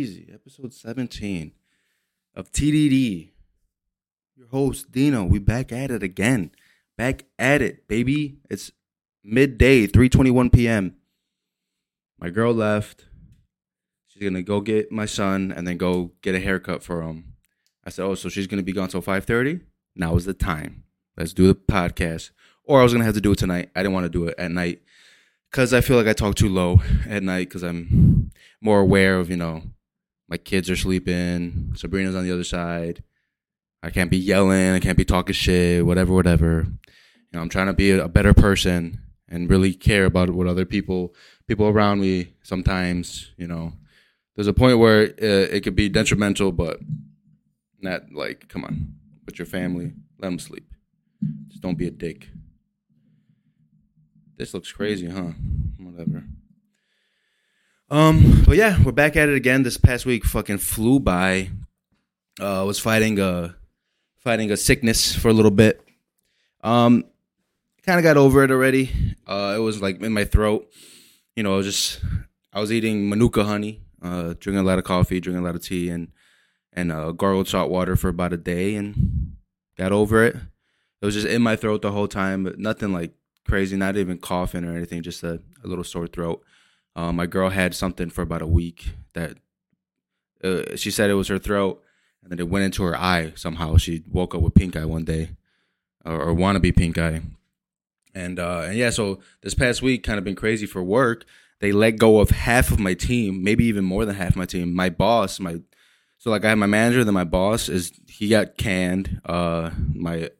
Easy, episode 17 of TDD. Your host, Dino. We back at it again. Back at it, baby. It's midday, 3.21 p.m. My girl left. She's going to go get my son and then go get a haircut for him. I said, oh, so she's going to be gone till 5.30? Now is the time. Let's do the podcast. Or I was going to have to do it tonight. I didn't want to do it at night because I feel like I talk too low at night because I'm more aware of, you know, my kids are sleeping. Sabrina's on the other side. I can't be yelling. I can't be talking shit, whatever, whatever. You know, I'm trying to be a better person and really care about what other people, people around me sometimes, you know, there's a point where it, uh, it could be detrimental, but not like, come on, with your family, let them sleep. Just don't be a dick. This looks crazy, huh? Whatever. Um, but yeah, we're back at it again. This past week fucking flew by. Uh, was fighting a fighting a sickness for a little bit. Um, kind of got over it already. Uh, it was like in my throat. You know, I was just I was eating manuka honey, uh, drinking a lot of coffee, drinking a lot of tea, and and uh, gargled salt water for about a day, and got over it. It was just in my throat the whole time, but nothing like crazy, not even coughing or anything, just a, a little sore throat. Um, my girl had something for about a week that uh, she said it was her throat, and then it went into her eye somehow. She woke up with pink eye one day, or, or wannabe pink eye, and uh, and yeah. So this past week kind of been crazy for work. They let go of half of my team, maybe even more than half of my team. My boss, my so like I have my manager, then my boss is he got canned. Uh, my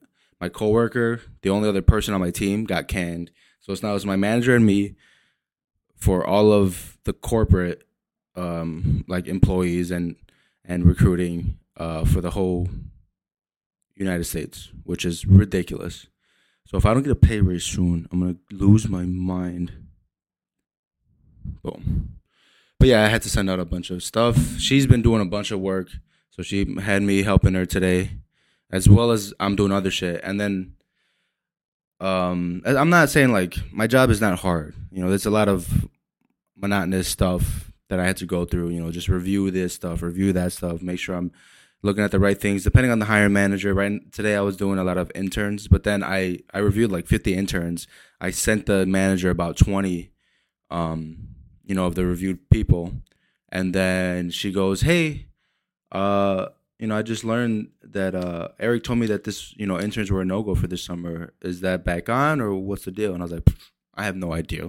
my coworker, the only other person on my team, got canned. So it's now it's my manager and me for all of the corporate um, like employees and and recruiting uh, for the whole United States, which is ridiculous. So if I don't get a pay raise soon, I'm gonna lose my mind. Boom. But yeah, I had to send out a bunch of stuff. She's been doing a bunch of work, so she had me helping her today as well as I'm doing other shit. And then um I'm not saying like my job is not hard. You know, there's a lot of monotonous stuff that I had to go through, you know, just review this stuff, review that stuff, make sure I'm looking at the right things depending on the hiring manager. Right today I was doing a lot of interns, but then I I reviewed like 50 interns. I sent the manager about 20 um you know of the reviewed people and then she goes, "Hey, uh you know, I just learned that uh, Eric told me that this, you know, interns were a no go for this summer. Is that back on or what's the deal? And I was like, I have no idea.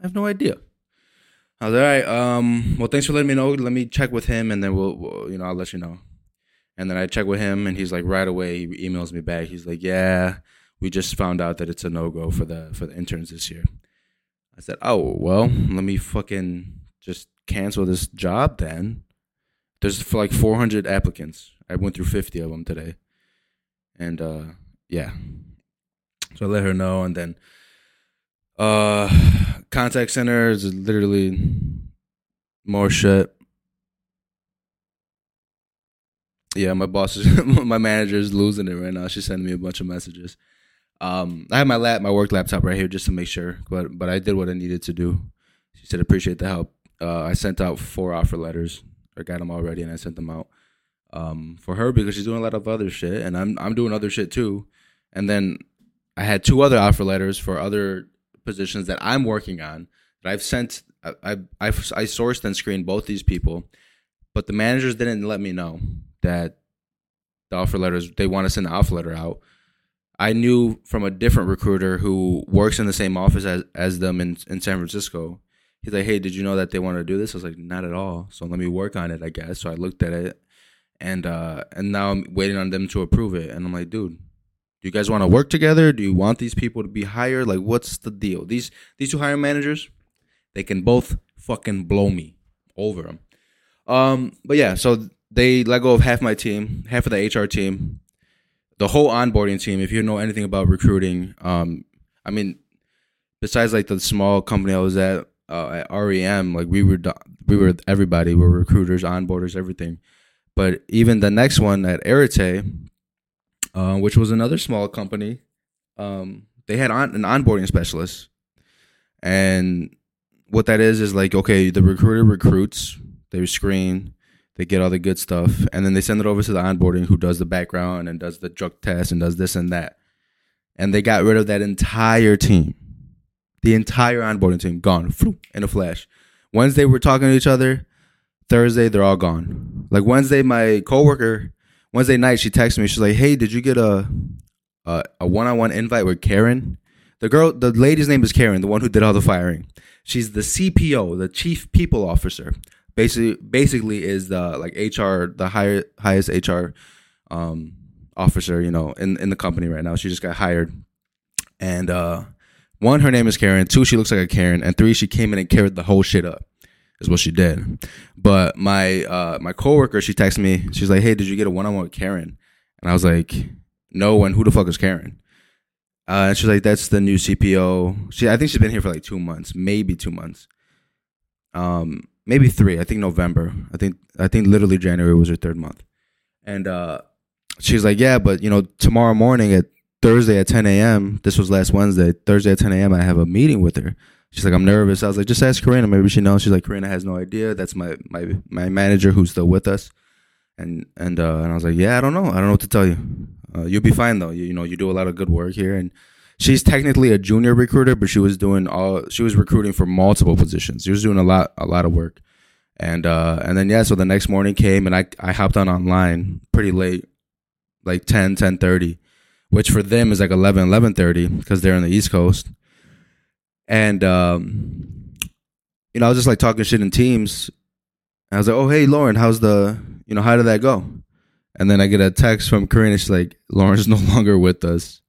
I have no idea. I was like, all right. Um, well, thanks for letting me know. Let me check with him, and then we'll, we'll, you know, I'll let you know. And then I check with him, and he's like, right away, he emails me back. He's like, yeah, we just found out that it's a no go for the for the interns this year. I said, oh well, let me fucking just cancel this job then there's like 400 applicants. I went through 50 of them today, and uh, yeah. So I let her know, and then uh, contact center is literally more shit. Yeah, my boss is my manager is losing it right now. She's sending me a bunch of messages. Um, I have my lap, my work laptop right here just to make sure, but but I did what I needed to do. She said appreciate the help. Uh, I sent out four offer letters I got them already, and I sent them out um, for her because she's doing a lot of other shit, and I'm I'm doing other shit too. And then I had two other offer letters for other positions that I'm working on that I've sent. I I I, I sourced and screened both these people, but the managers didn't let me know that the offer letters they want to send the offer letter out. I knew from a different recruiter who works in the same office as, as them in, in San Francisco he's like, "Hey, did you know that they want to do this?" I was like, "Not at all." So let me work on it, I guess. So I looked at it, and uh, and now I'm waiting on them to approve it. And I'm like, "Dude, do you guys want to work together? Do you want these people to be hired? Like, what's the deal? These these two hiring managers, they can both fucking blow me over them." Um, but yeah, so they let go of half my team, half of the HR team, the whole onboarding team. If you know anything about recruiting, um, I mean, besides like the small company I was at, uh, at REM, like we were we were everybody, we were recruiters, onboarders, everything. But even the next one at Arete, uh, which was another small company, um, they had on, an onboarding specialist, and what that is is like okay, the recruiter recruits, they screen, They get all the good stuff, and then they send it over to the onboarding, who does the background and does the drug test and does this and that. And they got rid of that entire team, the entire onboarding team gone in a flash. Wednesday we're talking to each other. Thursday they're all gone. Like Wednesday, my coworker, Wednesday night she texted me. She's like, "Hey, did you get a a one on one invite with Karen?" The girl, the lady's name is Karen, the one who did all the firing. She's the CPO, the chief people officer. Basically, basically is the like HR, the higher highest HR um, officer, you know, in in the company right now. She just got hired, and uh, one, her name is Karen. Two, she looks like a Karen, and three, she came in and carried the whole shit up. Is what she did. But my uh, my coworker, she texted me. She's like, "Hey, did you get a one on one with Karen?" And I was like, "No." And who the fuck is Karen? Uh, and she's like, "That's the new CPO." She, I think she's been here for like two months, maybe two months. Um, maybe three. I think November. I think I think literally January was her third month. And uh, she's like, "Yeah, but you know, tomorrow morning at Thursday at 10 a.m. This was last Wednesday. Thursday at 10 a.m. I have a meeting with her. She's like, I'm nervous. I was like, just ask Karina. Maybe she knows. She's like, Karina has no idea. That's my my my manager who's still with us. And and uh, and I was like, yeah, I don't know. I don't know what to tell you. Uh, you'll be fine though. You, you know, you do a lot of good work here. And she's technically a junior recruiter, but she was doing all. She was recruiting for multiple positions. She was doing a lot a lot of work. And uh, and then yeah, so the next morning came and I I hopped on online pretty late, like 10, 10 30 which for them is like 11, 11.30 because they're on the East Coast. And, um, you know, I was just like talking shit in teams. I was like, oh, hey, Lauren, how's the, you know, how did that go? And then I get a text from Karina. She's like, Lauren's no longer with us.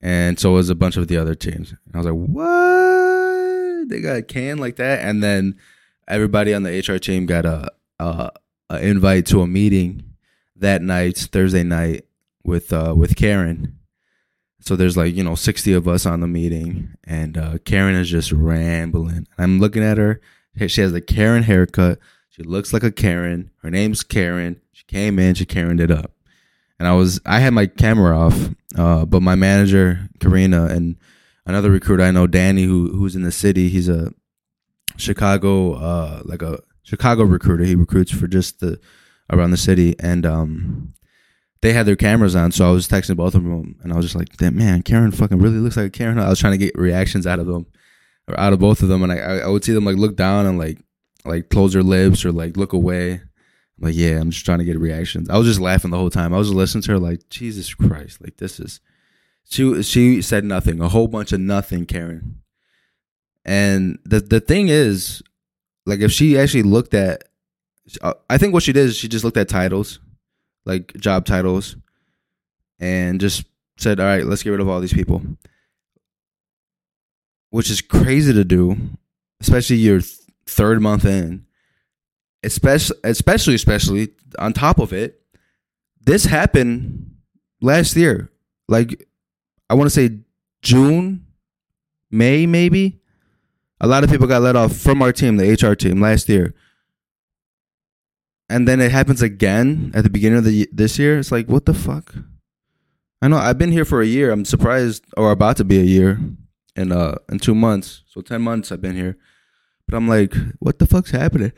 And so was a bunch of the other teams. And I was like, what? They got canned like that? And then everybody on the HR team got a, a, a invite to a meeting that night, Thursday night, with uh, with Karen. So there's like you know 60 of us on the meeting, and uh, Karen is just rambling. I'm looking at her. She has a Karen haircut. She looks like a Karen. Her name's Karen. She came in. She Karened it up, and I was I had my camera off, uh, but my manager Karina and another recruiter I know Danny who who's in the city. He's a Chicago uh, like a Chicago recruiter. He recruits for just the around the city, and um, they had their cameras on, so I was texting both of them, and I was just like, "Damn man, Karen fucking really looks like Karen." I was trying to get reactions out of them, or out of both of them, and I I would see them like look down and like like close their lips or like look away. I'm like, yeah, I'm just trying to get reactions. I was just laughing the whole time. I was listening to her like, Jesus Christ, like this is. She she said nothing, a whole bunch of nothing, Karen. And the the thing is, like, if she actually looked at, uh, I think what she did is she just looked at titles like job titles and just said, all right, let's get rid of all these people. Which is crazy to do, especially your th- third month in. Especially, especially, especially on top of it, this happened last year. Like, I want to say June, May, maybe. A lot of people got let off from our team, the HR team, last year and then it happens again at the beginning of the this year. It's like, what the fuck? I know I've been here for a year. I'm surprised, or about to be a year in uh in two months. So ten months I've been here, but I'm like, what the fuck's happening?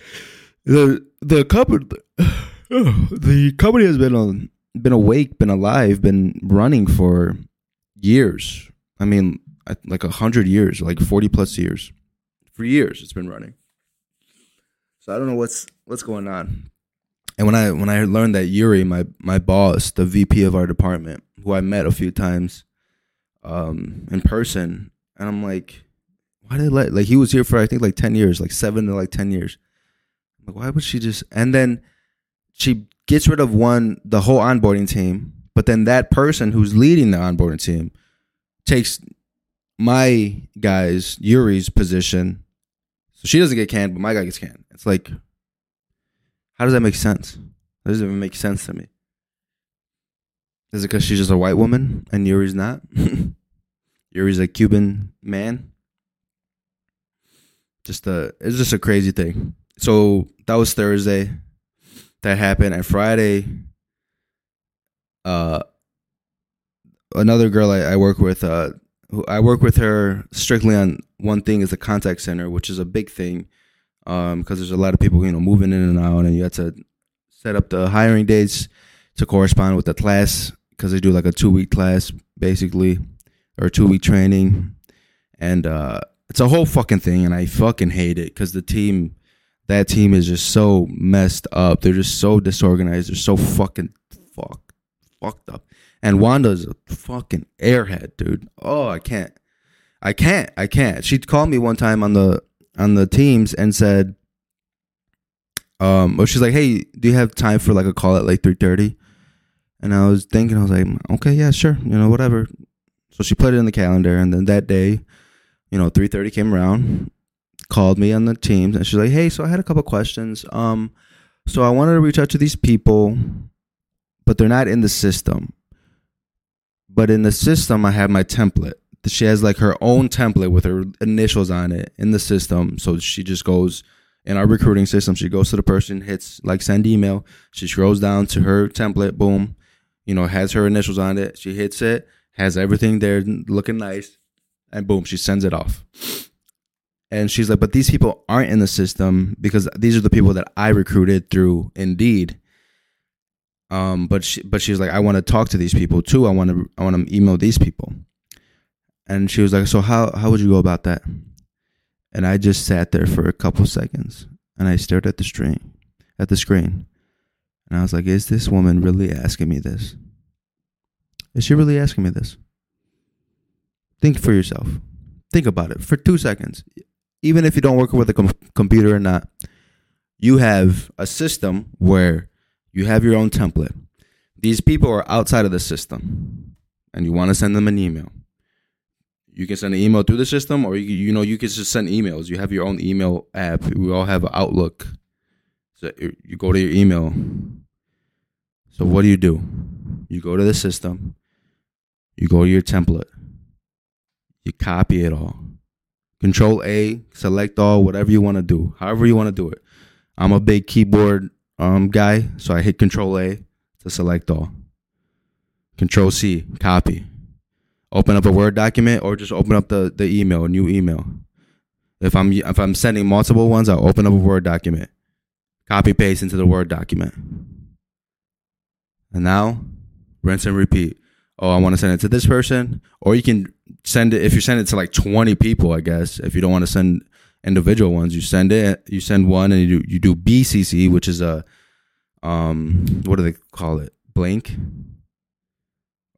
The the company, the company has been on been awake, been alive, been running for years. I mean, like a hundred years, like forty plus years. For years, it's been running. So I don't know what's what's going on. And when I when I learned that Yuri, my my boss, the VP of our department, who I met a few times um, in person, and I'm like, why did let like he was here for I think like ten years, like seven to like ten years. I'm like, why would she just? And then she gets rid of one the whole onboarding team, but then that person who's leading the onboarding team takes my guy's Yuri's position. So she doesn't get canned, but my guy gets canned. It's like how does that make sense? That doesn't even make sense to me. Is it because she's just a white woman and Yuri's not? Yuri's a Cuban man. Just a, it's just a crazy thing. So that was Thursday. That happened, and Friday. Uh, another girl I, I work with. Uh, I work with her strictly on one thing is the contact center, which is a big thing um, because there's a lot of people, you know, moving in and out, and you have to set up the hiring dates to correspond with the class because they do like a two week class basically or two week training, and uh, it's a whole fucking thing, and I fucking hate it because the team, that team is just so messed up. They're just so disorganized. They're so fucking fuck fucked up. And Wanda's a fucking airhead, dude. Oh, I can't. I can't. I can't. She called me one time on the on the teams and said, um, well, she's like, hey, do you have time for like a call at like three thirty? And I was thinking, I was like, okay, yeah, sure, you know, whatever. So she put it in the calendar, and then that day, you know, three thirty came around, called me on the teams, and she's like, hey, so I had a couple questions. Um, so I wanted to reach out to these people, but they're not in the system. But in the system, I have my template. She has like her own template with her initials on it in the system. So she just goes in our recruiting system. She goes to the person, hits like send email. She scrolls down to her template. Boom, you know, has her initials on it. She hits it, has everything there looking nice, and boom, she sends it off. And she's like, but these people aren't in the system because these are the people that I recruited through Indeed. Um, but she, but she's like, I want to talk to these people too. I want to, I want to email these people. And she was like, so how, how would you go about that? And I just sat there for a couple seconds and I stared at the screen, at the screen. And I was like, is this woman really asking me this? Is she really asking me this? Think for yourself. Think about it for two seconds. Even if you don't work with a com- computer or not, you have a system where you have your own template. These people are outside of the system, and you want to send them an email. You can send an email through the system, or you you know you can just send emails. You have your own email app. We all have Outlook. So you go to your email. So what do you do? You go to the system. You go to your template. You copy it all. Control A, select all, whatever you want to do, however you want to do it. I'm a big keyboard um, guy, so I hit Control A to select all. Control C, copy. Open up a Word document or just open up the, the email, a new email. If I'm if I'm sending multiple ones, I'll open up a Word document. Copy paste into the Word document. And now rinse and repeat. Oh, I want to send it to this person. Or you can send it if you send it to like 20 people, I guess. If you don't want to send individual ones. You send it, you send one, and you do you do BCC, which is a um what do they call it? Blank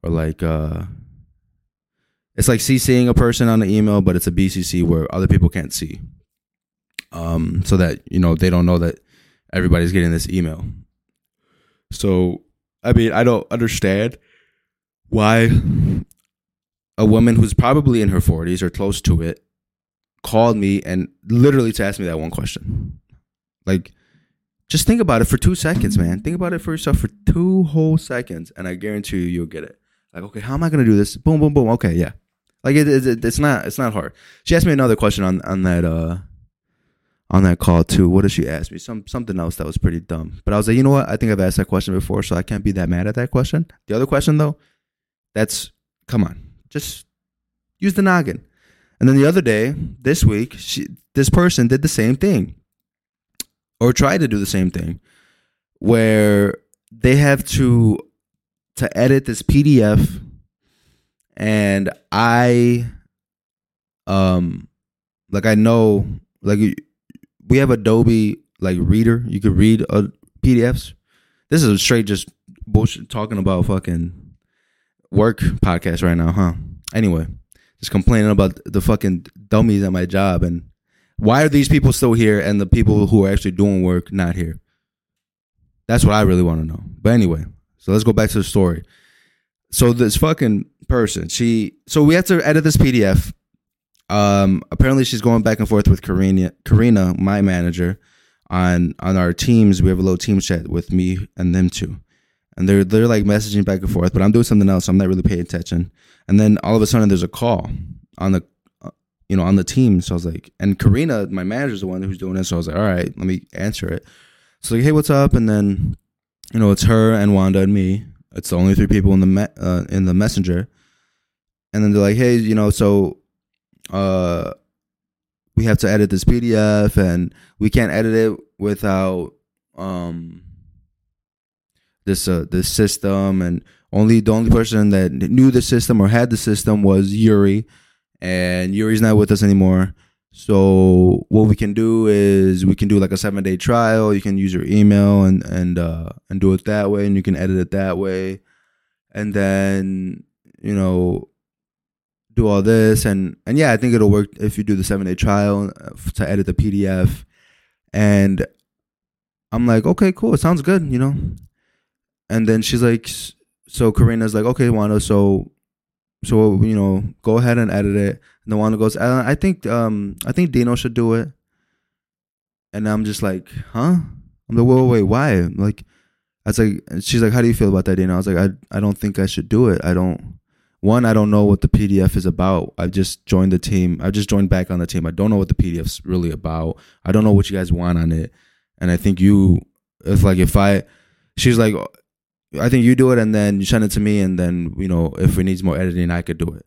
or like uh it's like CCing a person on the email, but it's a BCC where other people can't see. Um, so that you know they don't know that everybody's getting this email. So I mean, I don't understand why a woman who's probably in her 40s or close to it called me and literally to ask me that one question. Like, just think about it for two seconds, man. Think about it for yourself for two whole seconds, and I guarantee you, you'll get it. Like, okay, how am I gonna do this? Boom, boom, boom. Okay, yeah. Like it, it, it's not it's not hard. She asked me another question on on that uh on that call too. What did she ask me? Some something else that was pretty dumb. But I was like, you know what? I think I've asked that question before, so I can't be that mad at that question. The other question though, that's come on, just use the noggin. And then the other day, this week, she, this person did the same thing or tried to do the same thing where they have to to edit this PDF and I um like I know like we have Adobe like reader you could read uh, PDFs this is a straight just bullshit talking about fucking work podcast right now huh anyway just complaining about the fucking dummies at my job and why are these people still here and the people who are actually doing work not here? That's what I really want to know. But anyway, so let's go back to the story. So this fucking person, she so we have to edit this PDF. Um apparently she's going back and forth with Karina Karina, my manager, on on our teams. We have a little team chat with me and them two. And they're they're like messaging back and forth, but I'm doing something else. So I'm not really paying attention. And then all of a sudden, there's a call on the, you know, on the team. So I was like, and Karina, my manager's the one who's doing it. So I was like, all right, let me answer it. So like, hey, what's up? And then, you know, it's her and Wanda and me. It's the only three people in the me- uh, in the messenger. And then they're like, hey, you know, so uh, we have to edit this PDF, and we can't edit it without um this uh this system and only the only person that knew the system or had the system was Yuri and Yuri's not with us anymore. So what we can do is we can do like a seven day trial. You can use your email and and uh, and do it that way, and you can edit it that way, and then you know do all this and and yeah, I think it'll work if you do the seven day trial uh, to edit the PDF. And I'm like, okay, cool, it sounds good, you know. And then she's like, so Karina's like, okay, Wanda, so so you know, go ahead and edit it. And the Wanda goes, uh, I think um I think Dino should do it. And I'm just like, huh? I'm like, wait, wait why? Like, I was like, she's like, how do you feel about that, Dino? I was like, I I don't think I should do it. I don't one, I don't know what the PDF is about. I've just joined the team. I've just joined back on the team. I don't know what the PDF's really about. I don't know what you guys want on it. And I think you, if like, if I, she's like, I think you do it and then you send it to me. And then, you know, if it needs more editing, I could do it.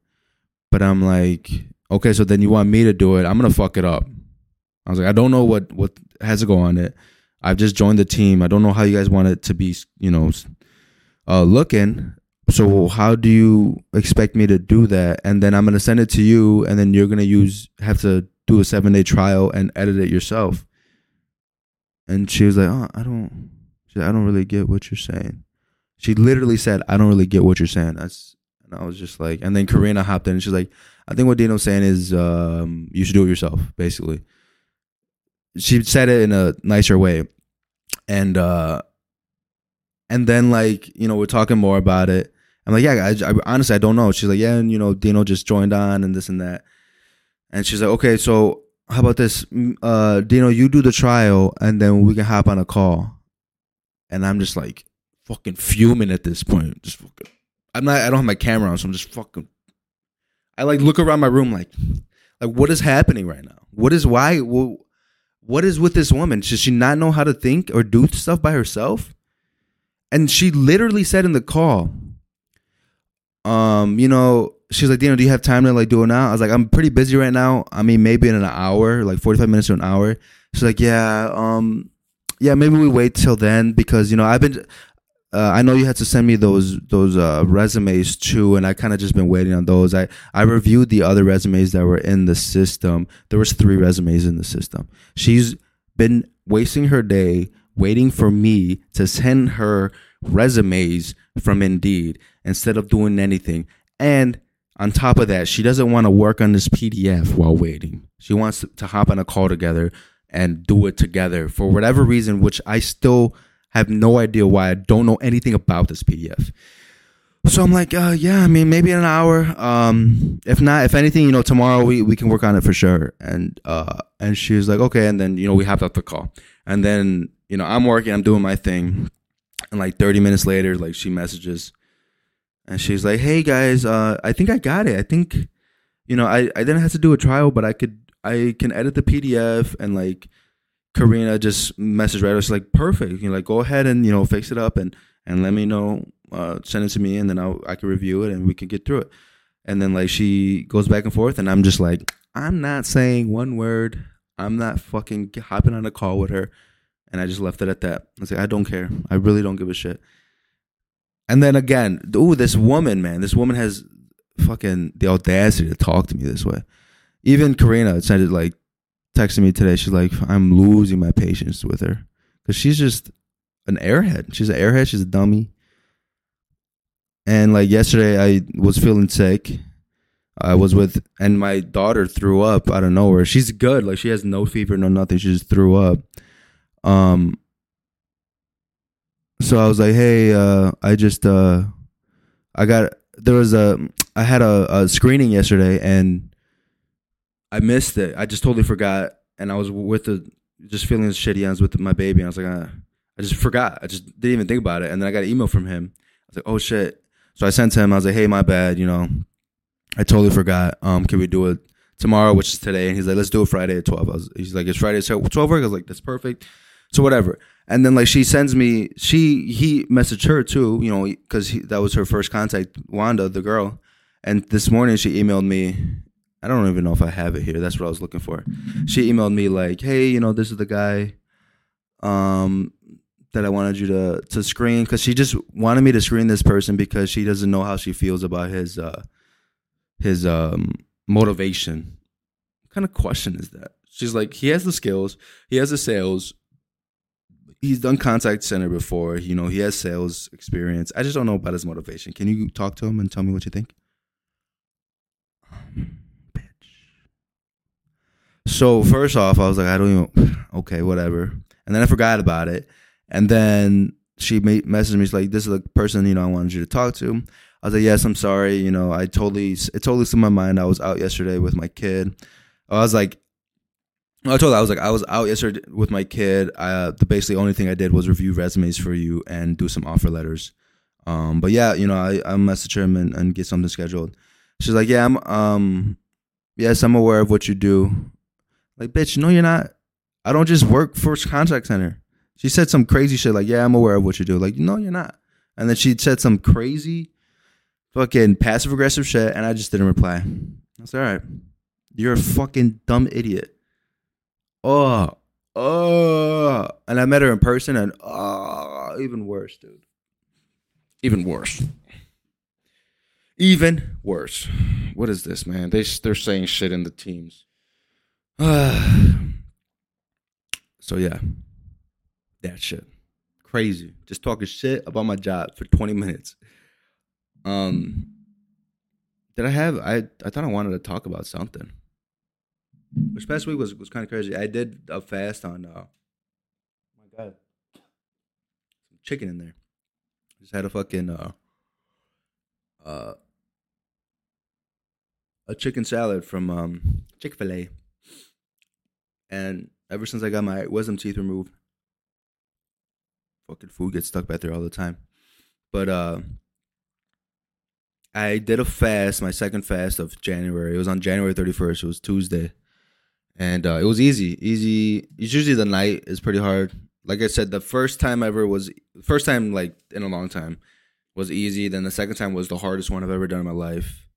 But I'm like, okay, so then you want me to do it. I'm going to fuck it up. I was like, I don't know what, what has to go on it. I've just joined the team. I don't know how you guys want it to be, you know, uh, looking so how do you expect me to do that? And then i'm going to send it to you and then you're going to use have to do a seven day trial and edit it yourself. And she was like oh i don't i don't really get what you're saying. She literally said i don't really get what you're saying. That's and i was just like and then karina hopped in and she's like i think what dino's saying is um, you should do it yourself basically. She said it in a nicer way. And uh and then like you know we're talking more about it I'm like, yeah, I, I, honestly I don't know. She's like, yeah, and you know, Dino just joined on and this and that. And she's like, okay, so how about this, uh, Dino? You do the trial, and then we can hop on a call. And I'm just like, fucking fuming at this point. Just fucking, I'm not. I don't have my camera on, so I'm just fucking. I like look around my room like, like what is happening right now? What is why? What, what is with this woman? Does she not know how to think or do stuff by herself? And she literally said in the call, um, you know, she's like, Dino, do you have time to like do it now? I was like, I'm pretty busy right now. I mean, maybe in an hour, like 45 minutes to an hour. She's like, yeah, um, yeah, maybe we wait till then because you know I've been. Uh, I know you had to send me those those uh, resumes too, and I kind of just been waiting on those. I I reviewed the other resumes that were in the system. There was three resumes in the system. She's been wasting her day waiting for me to send her resumes from Indeed instead of doing anything. And on top of that, she doesn't want to work on this PDF while waiting. She wants to hop on a call together and do it together for whatever reason, which I still have no idea why. I don't know anything about this PDF. So I'm like, uh, yeah, I mean, maybe in an hour. Um, if not, if anything, you know, tomorrow we, we can work on it for sure. And uh, and she was like, okay. And then you know we hopped off the call. And then you know I'm working, I'm doing my thing. And like 30 minutes later, like she messages and she's like, "Hey guys, uh, I think I got it. I think, you know, I I didn't have to do a trial, but I could I can edit the PDF and like." Karina just messaged right. It's like perfect. You know, like go ahead and you know fix it up and and let me know. Uh, send it to me and then I'll, I can review it and we can get through it. And then like she goes back and forth and I'm just like, I'm not saying one word. I'm not fucking hopping on a call with her. And I just left it at that. I was like, I don't care. I really don't give a shit. And then again, ooh, this woman, man, this woman has fucking the audacity to talk to me this way. Even Karina said it like texting me today. She's like, I'm losing my patience with her because she's just an airhead. She's an airhead. She's a dummy. And like yesterday, I was feeling sick. I was with, and my daughter threw up out of nowhere. She's good. Like she has no fever, no nothing. She just threw up. Um, so I was like, hey, uh, I just uh, I got there was a I had a, a, screening yesterday and I missed it. I just totally forgot, and I was with the just feeling shitty. I was with my baby, and I was like, uh, I just forgot. I just didn't even think about it, and then I got an email from him. I was like, oh shit. So I sent him. I was like, hey, my bad. You know, I totally forgot. Um, can we do it tomorrow, which is today? And he's like, let's do it Friday at twelve. I was, he's like, it's Friday at twelve work. I was like, that's perfect. So whatever. And then like she sends me, she he messaged her too, you know, because that was her first contact, Wanda, the girl. And this morning she emailed me. I don't even know if I have it here. That's what I was looking for. She emailed me like, "Hey, you know, this is the guy. Um, that I wanted you to to screen because she just wanted me to screen this person because she doesn't know how she feels about his uh his um motivation. What kind of question is that? She's like, he has the skills, he has the sales, he's done contact center before, you know, he has sales experience. I just don't know about his motivation. Can you talk to him and tell me what you think? Um, bitch. So first off, I was like, I don't even okay, whatever. And then I forgot about it. And then she made, messaged me. She's like, "This is the person you know I wanted you to talk to." I was like, "Yes, I'm sorry. You know, I totally it totally slipped my mind. I was out yesterday with my kid. I was like, I told her I was like, I was out yesterday with my kid. Uh, the basically only thing I did was review resumes for you and do some offer letters. Um, but yeah, you know, I I message her and, and get something scheduled. She's like, "Yeah, I'm um, yes, I'm aware of what you do." Like, bitch, no, you're not. I don't just work for contact center. She said some crazy shit like, "Yeah, I'm aware of what you do." Like, no, you're not. And then she said some crazy, fucking passive aggressive shit, and I just didn't reply. I said, "All right, you're a fucking dumb idiot." Oh, oh, and I met her in person, and oh, even worse, dude. Even worse. Even worse. What is this, man? They they're saying shit in the teams. so yeah, that shit, crazy. Just talking shit about my job for twenty minutes. Um, did I have? I I thought I wanted to talk about something. Which past week was was kind of crazy. I did a fast on. uh My God, some chicken in there. Just had a fucking uh uh a chicken salad from um Chick Fil A. And ever since I got my wisdom teeth removed, fucking food gets stuck back there all the time. But uh I did a fast, my second fast of January. It was on January 31st. It was Tuesday. And uh, it was easy. Easy. Usually the night is pretty hard. Like I said, the first time ever was first time like in a long time was easy. Then the second time was the hardest one I've ever done in my life.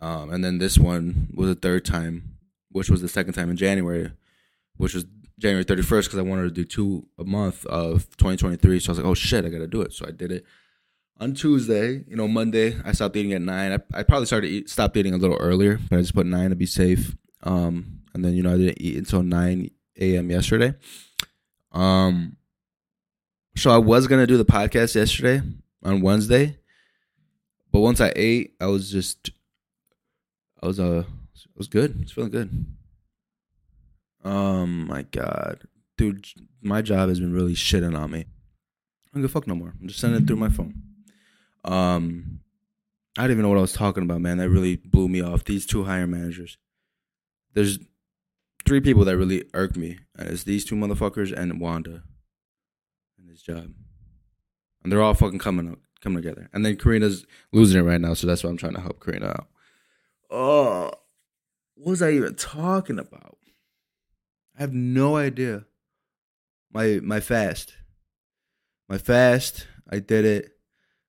Um, and then this one was the third time which was the second time in January, which was January 31st because I wanted to do two a month of 2023. So I was like, oh shit, I got to do it. So I did it on Tuesday. You know, Monday I stopped eating at nine. I, I probably started eat, stopped eating a little earlier, but I just put nine to be safe. Um, and then you know I didn't eat until 9 a.m. yesterday. Um, so I was gonna do the podcast yesterday on Wednesday, but once I ate, I was just I was uh it was good. It's feeling good. Um, my God, dude, my job has been really shitting on me. I don't give a fuck no more. I'm just sending it through my phone. Um, I don't even know what I was talking about, man. That really blew me off. These two hiring managers. There's three people that really irk me, and it's these two motherfuckers and Wanda, and his job, and they're all fucking coming up, coming together. And then Karina's losing it right now, so that's why I'm trying to help Karina out. Oh, what was I even talking about? I have no idea. My my fast. My fast, I did it.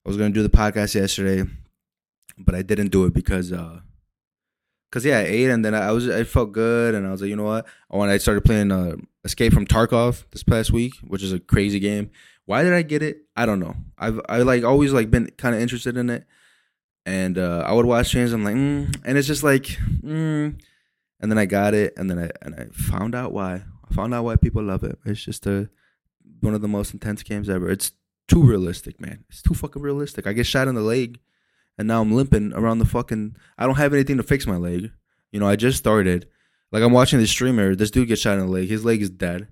I was gonna do the podcast yesterday, but I didn't do it because uh Cause yeah, I ate and then I was I felt good and I was like, you know what? I when I started playing uh, Escape from Tarkov this past week, which is a crazy game. Why did I get it? I don't know. I've I like always like been kind of interested in it, and uh, I would watch streams. I'm like, mm, and it's just like, mm. and then I got it, and then I and I found out why. I found out why people love it. It's just a one of the most intense games ever. It's too realistic, man. It's too fucking realistic. I get shot in the leg, and now I'm limping around the fucking. I don't have anything to fix my leg. You know, I just started. Like I'm watching this streamer. This dude gets shot in the leg. His leg is dead.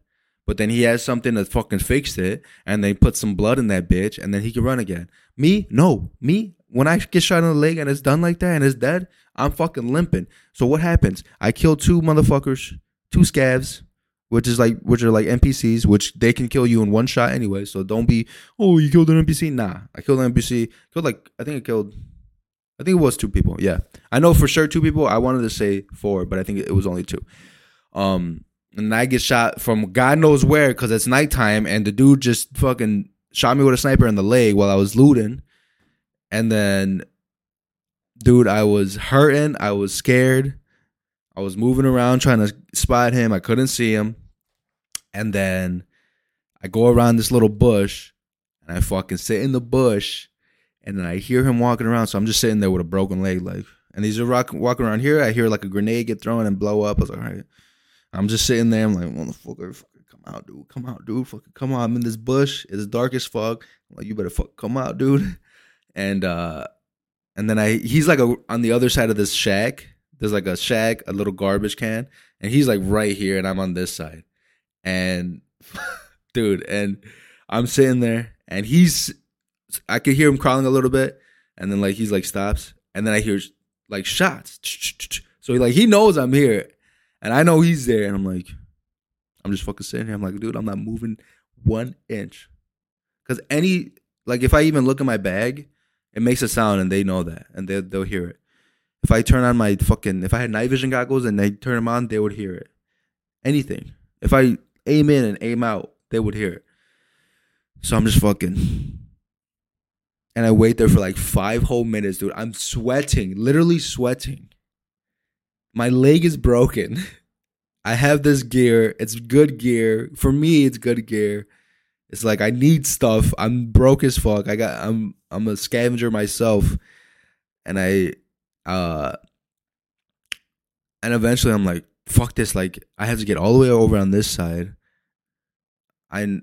But then he has something that fucking fixed it, and they put some blood in that bitch, and then he can run again. Me, no, me when I get shot in the leg and it's done like that and it's dead, I'm fucking limping. So what happens? I kill two motherfuckers, two scavs, which is like which are like NPCs, which they can kill you in one shot anyway. So don't be, oh, you killed an NPC. Nah, I killed an NPC. Killed like I think I killed, I think it was two people. Yeah, I know for sure two people. I wanted to say four, but I think it was only two. Um, and I get shot from God knows where because it's nighttime, and the dude just fucking shot me with a sniper in the leg while I was looting and then, dude, I was hurting. I was scared. I was moving around trying to spot him. I couldn't see him. And then I go around this little bush and I fucking sit in the bush and then I hear him walking around. So I'm just sitting there with a broken leg, like, and he's rock, walking around here. I hear like a grenade get thrown and blow up. I was like, all right. I'm just sitting there. I'm like, motherfucker, come out, dude. Come out, dude. Fucking come out. I'm in this bush. It's dark as fuck. I'm like, you better fuck come out, dude. And uh and then I he's like a, on the other side of this shack. There's like a shack, a little garbage can, and he's like right here, and I'm on this side. And dude, and I'm sitting there, and he's I could hear him crawling a little bit, and then like he's like stops, and then I hear like shots. So he like he knows I'm here, and I know he's there, and I'm like, I'm just fucking sitting here. I'm like, dude, I'm not moving one inch, because any like if I even look in my bag, it makes a sound, and they know that, and they they'll hear it. If I turn on my fucking, if I had night vision goggles and they turn them on, they would hear it. Anything. If I aim in and aim out, they would hear it. So I'm just fucking. And I wait there for like five whole minutes, dude. I'm sweating, literally sweating. My leg is broken. I have this gear. It's good gear. For me, it's good gear. It's like I need stuff. I'm broke as fuck. I got I'm I'm a scavenger myself. And I uh and eventually I'm like, fuck this, like I have to get all the way over on this side. I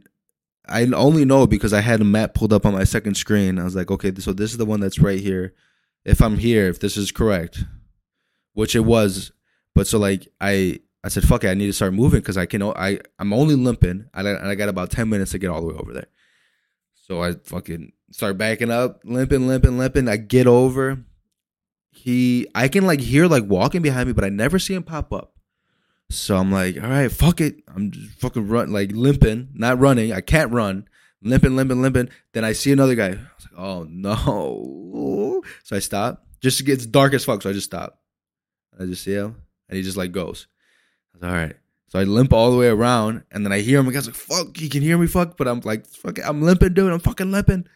I only know because I had a map pulled up on my second screen. I was like, okay, so this is the one that's right here. If I'm here, if this is correct, which it was, but so like I I said, fuck it, I need to start moving because I can I I'm only limping and I, got about ten minutes to get all the way over there. So I fucking start backing up, limping, limping, limping. I get over. He, I can like hear like walking behind me, but I never see him pop up. So I'm like, all right, fuck it. I'm just fucking run, like limping, not running. I can't run, limping, limping, limping. Then I see another guy. I was like, oh no. So I stop. Just gets dark as fuck. So I just stop. I just see him, and he just like goes. I was like, all right. So I limp all the way around, and then I hear him. I was like, fuck, he can hear me, fuck. But I'm like, fuck, I'm limping, dude. I'm fucking limping.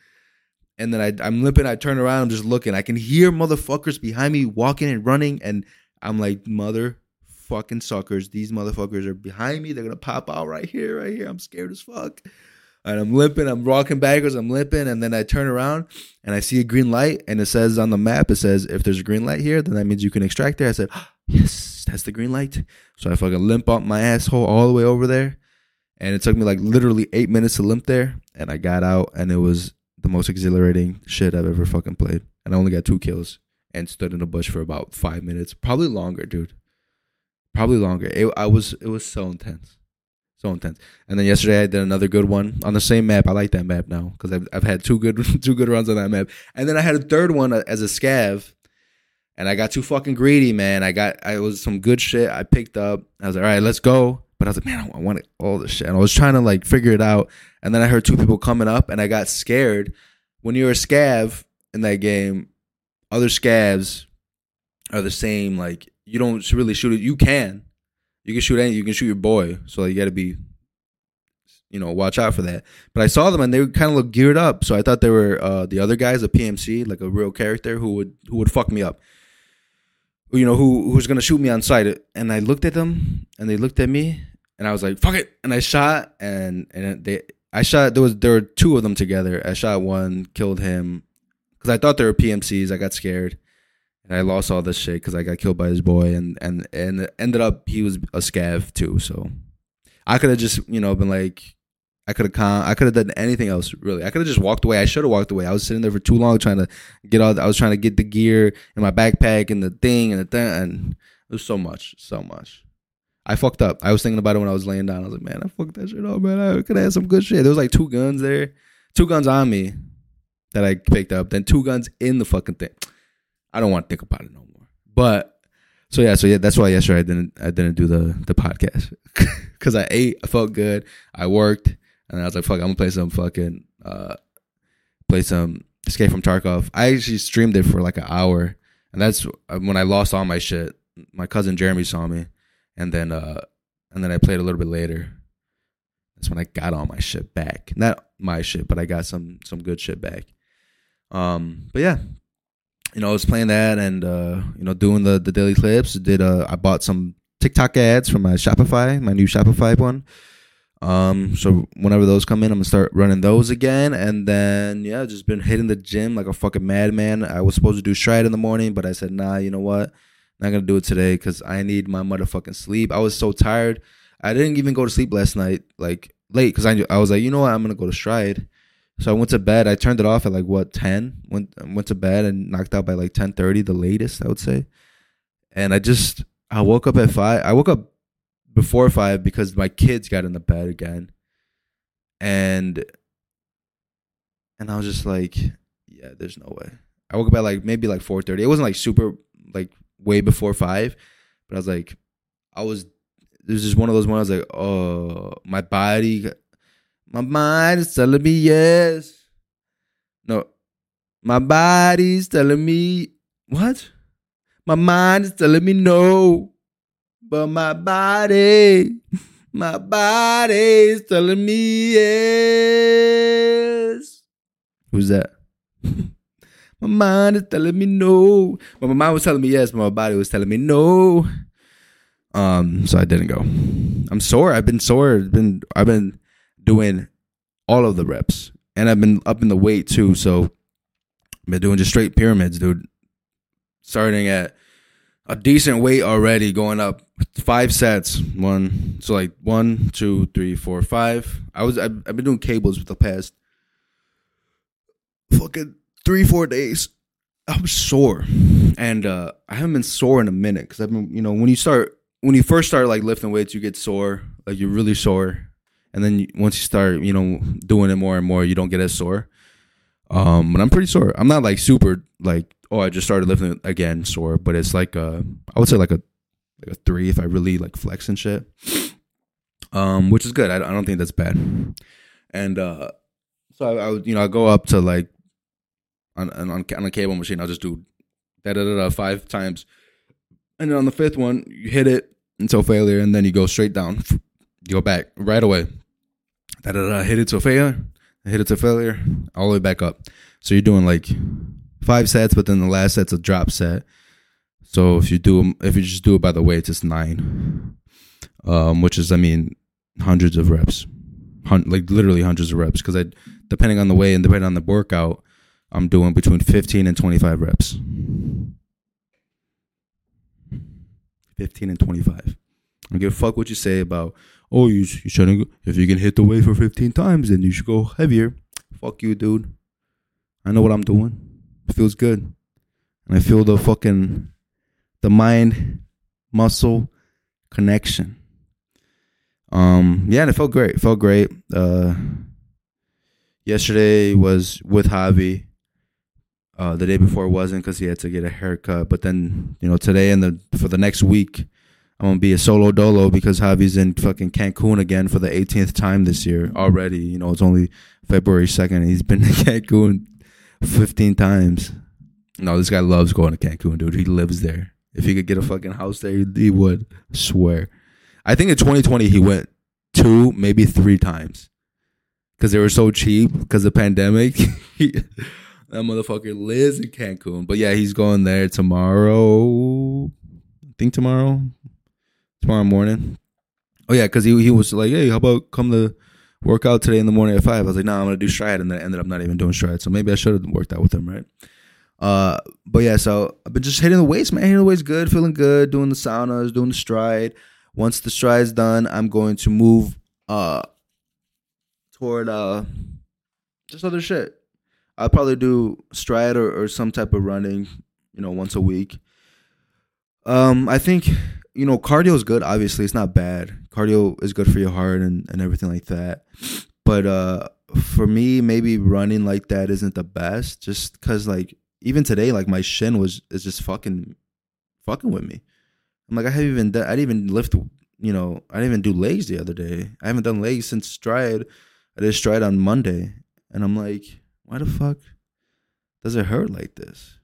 And then I, I'm limping. I turn around. I'm just looking. I can hear motherfuckers behind me walking and running, and I'm like, mother fucking suckers. These motherfuckers are behind me. They're gonna pop out right here, right here. I'm scared as fuck. And I'm limping, I'm walking backwards, I'm limping, and then I turn around and I see a green light, and it says on the map, it says if there's a green light here, then that means you can extract there. I said, oh, yes, that's the green light. So I fucking limp up my asshole all the way over there, and it took me like literally eight minutes to limp there, and I got out, and it was the most exhilarating shit I've ever fucking played. And I only got two kills and stood in a bush for about five minutes, probably longer, dude probably longer. It, I was it was so intense, so intense. And then yesterday I did another good one on the same map. I like that map now because I've I've had two good two good runs on that map. And then I had a third one uh, as a scav, and I got too fucking greedy, man. I got I was some good shit. I picked up. I was like, all right, let's go. But I was like, man, I want all this shit. And I was trying to like figure it out. And then I heard two people coming up, and I got scared. When you're a scav in that game, other scavs are the same like you don't really shoot it. You can, you can shoot any. You can shoot your boy. So you got to be, you know, watch out for that. But I saw them and they kind of look geared up. So I thought they were uh, the other guys, a PMC, like a real character who would who would fuck me up. You know, who who's gonna shoot me on sight. And I looked at them and they looked at me and I was like, fuck it. And I shot and and they I shot there was there were two of them together. I shot one, killed him because I thought they were PMCs. I got scared and I lost all this shit because I got killed by his boy, and and and ended up he was a scav too. So I could have just you know been like, I could have con- I could have done anything else really. I could have just walked away. I should have walked away. I was sitting there for too long trying to get all. I was trying to get the gear in my backpack and the thing and the thing, and it was so much, so much. I fucked up. I was thinking about it when I was laying down. I was like, man, I fucked that shit up, man. I could have had some good shit. There was like two guns there, two guns on me that I picked up, then two guns in the fucking thing. I don't want to think about it no more. But so yeah, so yeah, that's why yesterday I didn't I didn't do the the podcast because I ate, I felt good, I worked, and I was like, fuck, I'm gonna play some fucking uh, play some Escape from Tarkov. I actually streamed it for like an hour, and that's when I lost all my shit. My cousin Jeremy saw me, and then uh, and then I played a little bit later. That's when I got all my shit back. Not my shit, but I got some some good shit back. Um, but yeah, you know, I was playing that and uh, you know, doing the the daily clips. Did uh, I bought some TikTok ads from my Shopify, my new Shopify one. Um, so whenever those come in, I'm gonna start running those again, and then yeah, just been hitting the gym like a fucking madman. I was supposed to do stride in the morning, but I said nah. You know what? Not gonna do it today because I need my motherfucking sleep. I was so tired. I didn't even go to sleep last night, like late, because I knew, I was like, you know what? I'm gonna go to stride. So I went to bed. I turned it off at like what ten. Went went to bed and knocked out by like ten thirty, the latest I would say. And I just I woke up at five. I woke up before five because my kids got in the bed again, and and I was just like, yeah, there's no way. I woke up at like maybe like four thirty. It wasn't like super like way before five, but I was like, I was. There's just one of those ones. I was like, oh, my body, my mind is telling me yes. No, my body's telling me what? My mind is telling me no. But my body, my body is telling me yes. Who's that? my mind is telling me no. But my mind was telling me yes, but my body was telling me no. Um, so I didn't go. I'm sore. I've been sore. I've been I've been doing all of the reps. And I've been up in the weight too. So I've been doing just straight pyramids, dude. Starting at a decent weight already, going up five sets. One, so like one, two, three, four, five. I was I've, I've been doing cables for the past fucking three, four days. I'm sore, and uh, I haven't been sore in a minute because I've been, you know, when you start when you first start like lifting weights, you get sore, like you're really sore, and then once you start, you know, doing it more and more, you don't get as sore. Um, but I'm pretty sore. I'm not like super like oh I just started lifting again sore, but it's like uh I would say like a like a three if I really like flex and shit. Um, which is good. I, I don't think that's bad. And uh, so I, I would you know I go up to like on on on a cable machine. I'll just do da da da da five times, and then on the fifth one you hit it until failure, and then you go straight down. You go back right away. Da da da. Hit it to a failure. Hit it to failure. All the way back up. So you're doing like five sets, but then the last set's a drop set. So if you do if you just do it by the weights, it's nine, um, which is I mean hundreds of reps, Hun- like literally hundreds of reps. Because I depending on the weight and depending on the workout, I'm doing between fifteen and twenty five reps. Fifteen and twenty five. I don't give a fuck what you say about oh you you shouldn't go. if you can hit the for fifteen times then you should go heavier. Fuck you, dude. I know what I'm doing. It feels good, and I feel the fucking the mind muscle connection. Um, yeah, and it felt great. It felt great. Uh, yesterday was with Javi. Uh, the day before wasn't because he had to get a haircut. But then, you know, today and the for the next week, I'm gonna be a solo dolo because Javi's in fucking Cancun again for the 18th time this year already. You know, it's only February 2nd. He's been to Cancun 15 times. No, this guy loves going to Cancun, dude. He lives there. If he could get a fucking house there, he would. Swear. I think in 2020 he went two, maybe three times because they were so cheap because the pandemic. that motherfucker lives in Cancun. But yeah, he's going there tomorrow. I think tomorrow, tomorrow morning. Oh yeah, because he he was like, hey, how about come to work out today in the morning at five? I was like, no, nah, I'm gonna do stride, and then I ended up not even doing stride. So maybe I should have worked out with him, right? Uh, but yeah, so I've been just hitting the weights, man. Hitting the weights good, feeling good, doing the saunas, doing the stride. Once the stride's done, I'm going to move uh toward uh just other shit. I'll probably do stride or, or some type of running, you know, once a week. Um, I think you know cardio is good. Obviously, it's not bad. Cardio is good for your heart and and everything like that. But uh, for me, maybe running like that isn't the best, just because like even today, like my shin was is just fucking fucking with me. I'm like I haven't even done, I didn't even lift you know I didn't even do legs the other day. I haven't done legs since stride. I did stride on Monday, and I'm like, why the fuck does it hurt like this?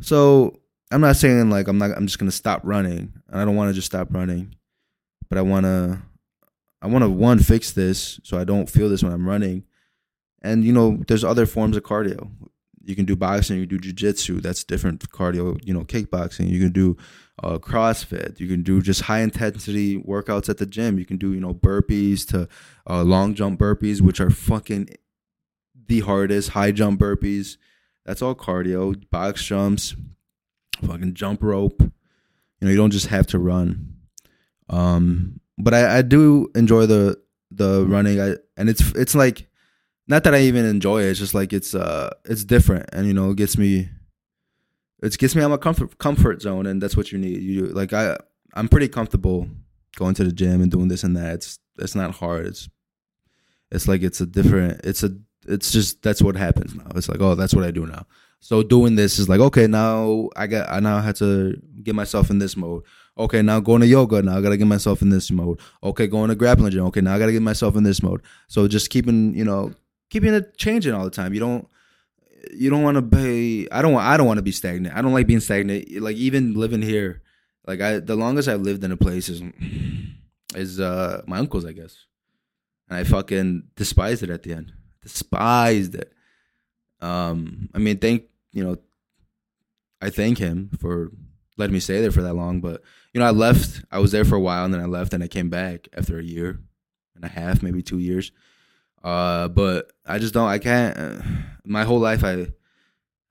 So I'm not saying like I'm not I'm just gonna stop running, and I don't want to just stop running, but I wanna I want to one fix this so I don't feel this when I'm running, and you know there's other forms of cardio You can do boxing, you can do jujitsu. That's different cardio. You know, kickboxing. You can do uh, CrossFit. You can do just high intensity workouts at the gym. You can do you know burpees to uh, long jump burpees, which are fucking the hardest. High jump burpees. That's all cardio. Box jumps, fucking jump rope. You know, you don't just have to run. Um, but I, I do enjoy the the running. I and it's it's like not that I even enjoy it. It's just like it's uh it's different, and you know it gets me. It gets me out my comfort comfort zone, and that's what you need. You like I I'm pretty comfortable going to the gym and doing this and that. It's it's not hard. It's it's like it's a different. It's a it's just that's what happens now. It's like oh that's what I do now. So doing this is like okay now I got I now have to get myself in this mode. Okay, now going to yoga. Now I gotta get myself in this mode. Okay, going to grappling gym. Okay, now I gotta get myself in this mode. So just keeping, you know, keeping it changing all the time. You don't, you don't want to be. I don't want. I don't want to be stagnant. I don't like being stagnant. Like even living here, like I, the longest I've lived in a place is, is uh my uncle's, I guess, and I fucking despised it at the end. Despised it. Um, I mean, thank you know, I thank him for letting me stay there for that long, but you know, I left. I was there for a while, and then I left, and I came back after a year and a half, maybe two years. Uh, but I just don't. I can't. Uh, my whole life, I,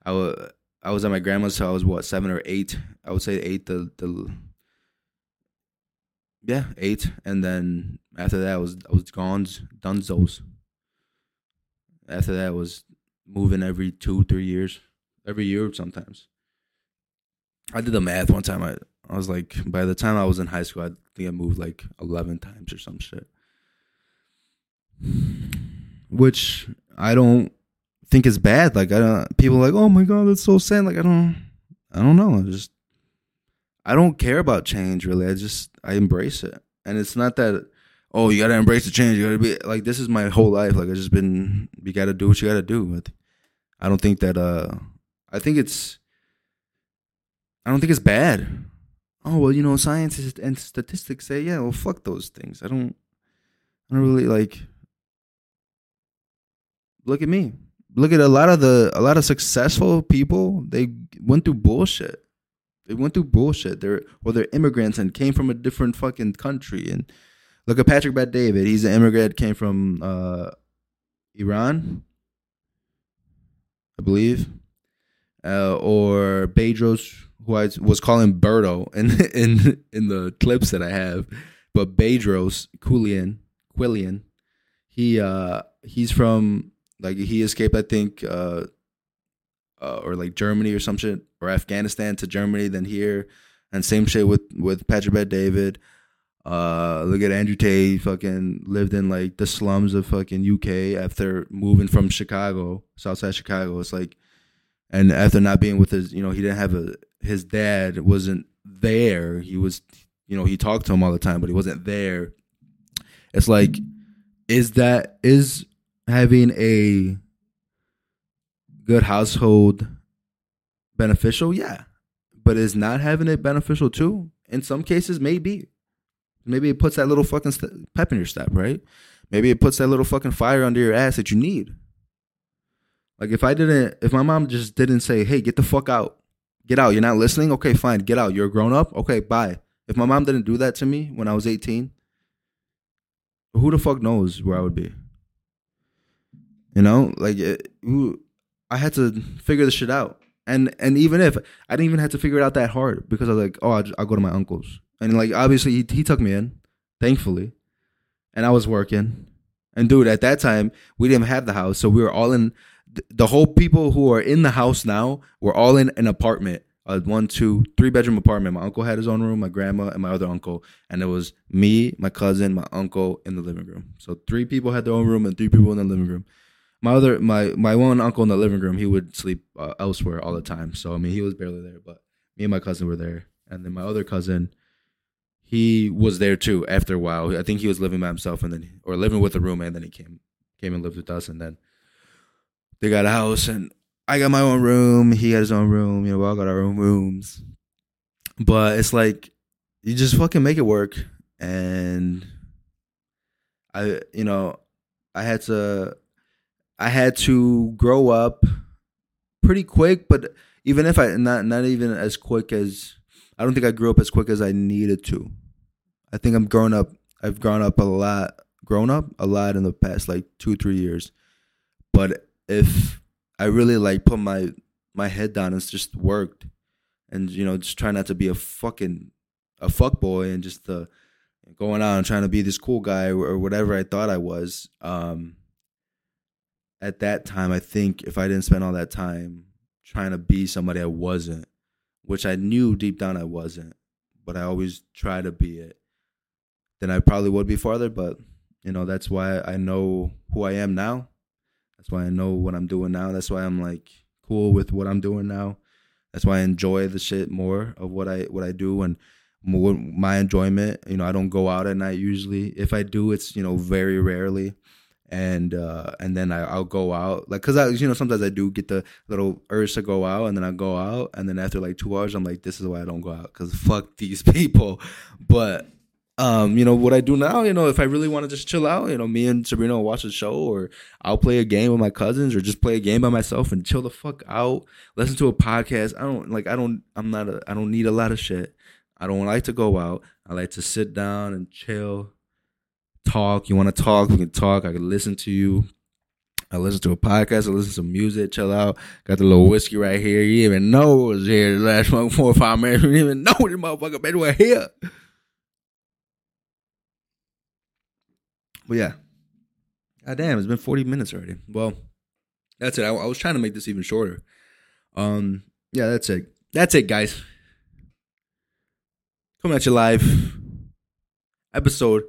I was, at my grandma's till I was what seven or eight. I would say eight. The the. Yeah, eight, and then after that I was I was gone, Dunzos. After that was moving every two three years, every year sometimes. I did the math one time. I I was like, by the time I was in high school, I think I moved like 11 times or some shit. Which I don't think is bad. Like, I don't, people like, oh my God, that's so sad. Like, I don't, I don't know. I just, I don't care about change really. I just, I embrace it. And it's not that, oh, you gotta embrace the change. You gotta be like, this is my whole life. Like, I just been, you gotta do what you gotta do. I don't think that, uh, I think it's, I don't think it's bad oh well, you know, science and statistics say, yeah, well, fuck those things. I don't, I don't really like. Look at me. Look at a lot of the a lot of successful people. They went through bullshit. They went through bullshit. They're or they're immigrants and came from a different fucking country. And look at Patrick Bet David. He's an immigrant. Came from uh, Iran, I believe, uh, or Bedros who I was calling Berto in in in the clips that I have, but Bedros Keuilian Quillian, he uh he's from like he escaped I think uh, uh or like Germany or some shit or Afghanistan to Germany then here and same shit with with Patrick Bet David. Uh, look at Andrew Tate. Fucking lived in like the slums of fucking UK after moving from Chicago, Southside Chicago. It's like, and after not being with his, you know, he didn't have a his dad wasn't there. He was, you know, he talked to him all the time, but he wasn't there. It's like, is that is having a good household beneficial? Yeah, but is not having it beneficial too? In some cases, maybe. Maybe it puts that little fucking st- pep in your step, right? Maybe it puts that little fucking fire under your ass that you need. Like if I didn't, if my mom just didn't say, "Hey, get the fuck out," Get out. You're not listening? Okay, fine. Get out. You're a grown up? Okay, bye. If my mom didn't do that to me when I was 18, who the fuck knows where I would be? You know, like it, who, I had to figure this shit out. And and even if I didn't even have to figure it out that hard because I was like, oh, I'll, I'll go to my uncle's. And like obviously he, he took me in, thankfully, and I was working. And dude, at that time we didn't have the house, so we were all in the whole people who are in the house now were all in an apartment a one, two, three bedroom apartment. My uncle had his own room, my grandma and my other uncle, and it was me, my cousin, my uncle in the living room. So three people had their own room and three people in the living room. My other, my my one uncle in the living room, he would sleep uh, elsewhere all the time. So I mean, he was barely there, but me and my cousin were there, and then my other cousin, he was there too. After a while, I think he was living by himself, and then or living with a roommate, and then he came came and lived with us, and then they got a house and I got my own room. He had his own room. You know, we all got our own rooms. But it's like you just fucking make it work. And I, you know, I had to, I had to grow up pretty quick, but even if I not not even as quick as I don't think I grew up as quick as I needed to. I think I'm grown up. I've grown up a lot, grown up a lot in the past like two three years. But if I really like put my my head down and just worked, and you know just try not to be a fucking a fuck boy and just uh, going out and trying to be this cool guy or whatever I thought I was. Um, at that time, I think if I didn't spend all that time trying to be somebody I wasn't, which I knew deep down I wasn't, but I always try to be it, then I probably would be farther. But you know, that's why I know who I am now. That's why I know what I'm doing now. That's why I'm like cool with what I'm doing now. That's why I enjoy the shit more of what I what I do and more, my enjoyment. You know, I don't go out at night usually. If I do, it's you know very rarely and uh and then I, will go out like because I you know sometimes I do get the little urge to go out and then I go out and then after like two hours I'm like this is why I don't go out because fuck these people. But um you know what I do now you know if I really want to just chill out you know me and Sabrina will watch a show or I'll play a game with my cousins or just play a game by myself and chill the fuck out listen to a podcast. I don't like I don't I'm not a I don't need a lot of shit. I don't like to go out. I like to sit down and chill talk. You want to talk? We can talk. I can listen to you. I listen to a podcast. I listen to some music. Chill out. Got the little whiskey right here. You even know it was here the last four or five minutes. You didn't even know this motherfucker been right here. But yeah. God damn, it's been 40 minutes already. Well, that's it. I, I was trying to make this even shorter. Um, yeah, that's it. That's it, guys. Coming at you live. Episode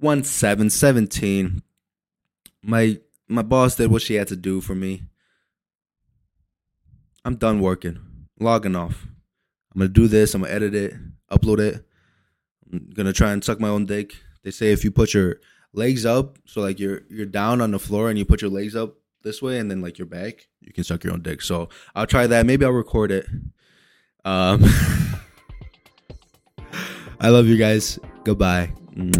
one seven seventeen. My my boss did what she had to do for me. I'm done working. Logging off. I'm gonna do this. I'm gonna edit it, upload it. I'm gonna try and suck my own dick. They say if you put your legs up, so like you're you're down on the floor and you put your legs up this way and then like your back, you can suck your own dick. So I'll try that. Maybe I'll record it. Um I love you guys. Goodbye. うん。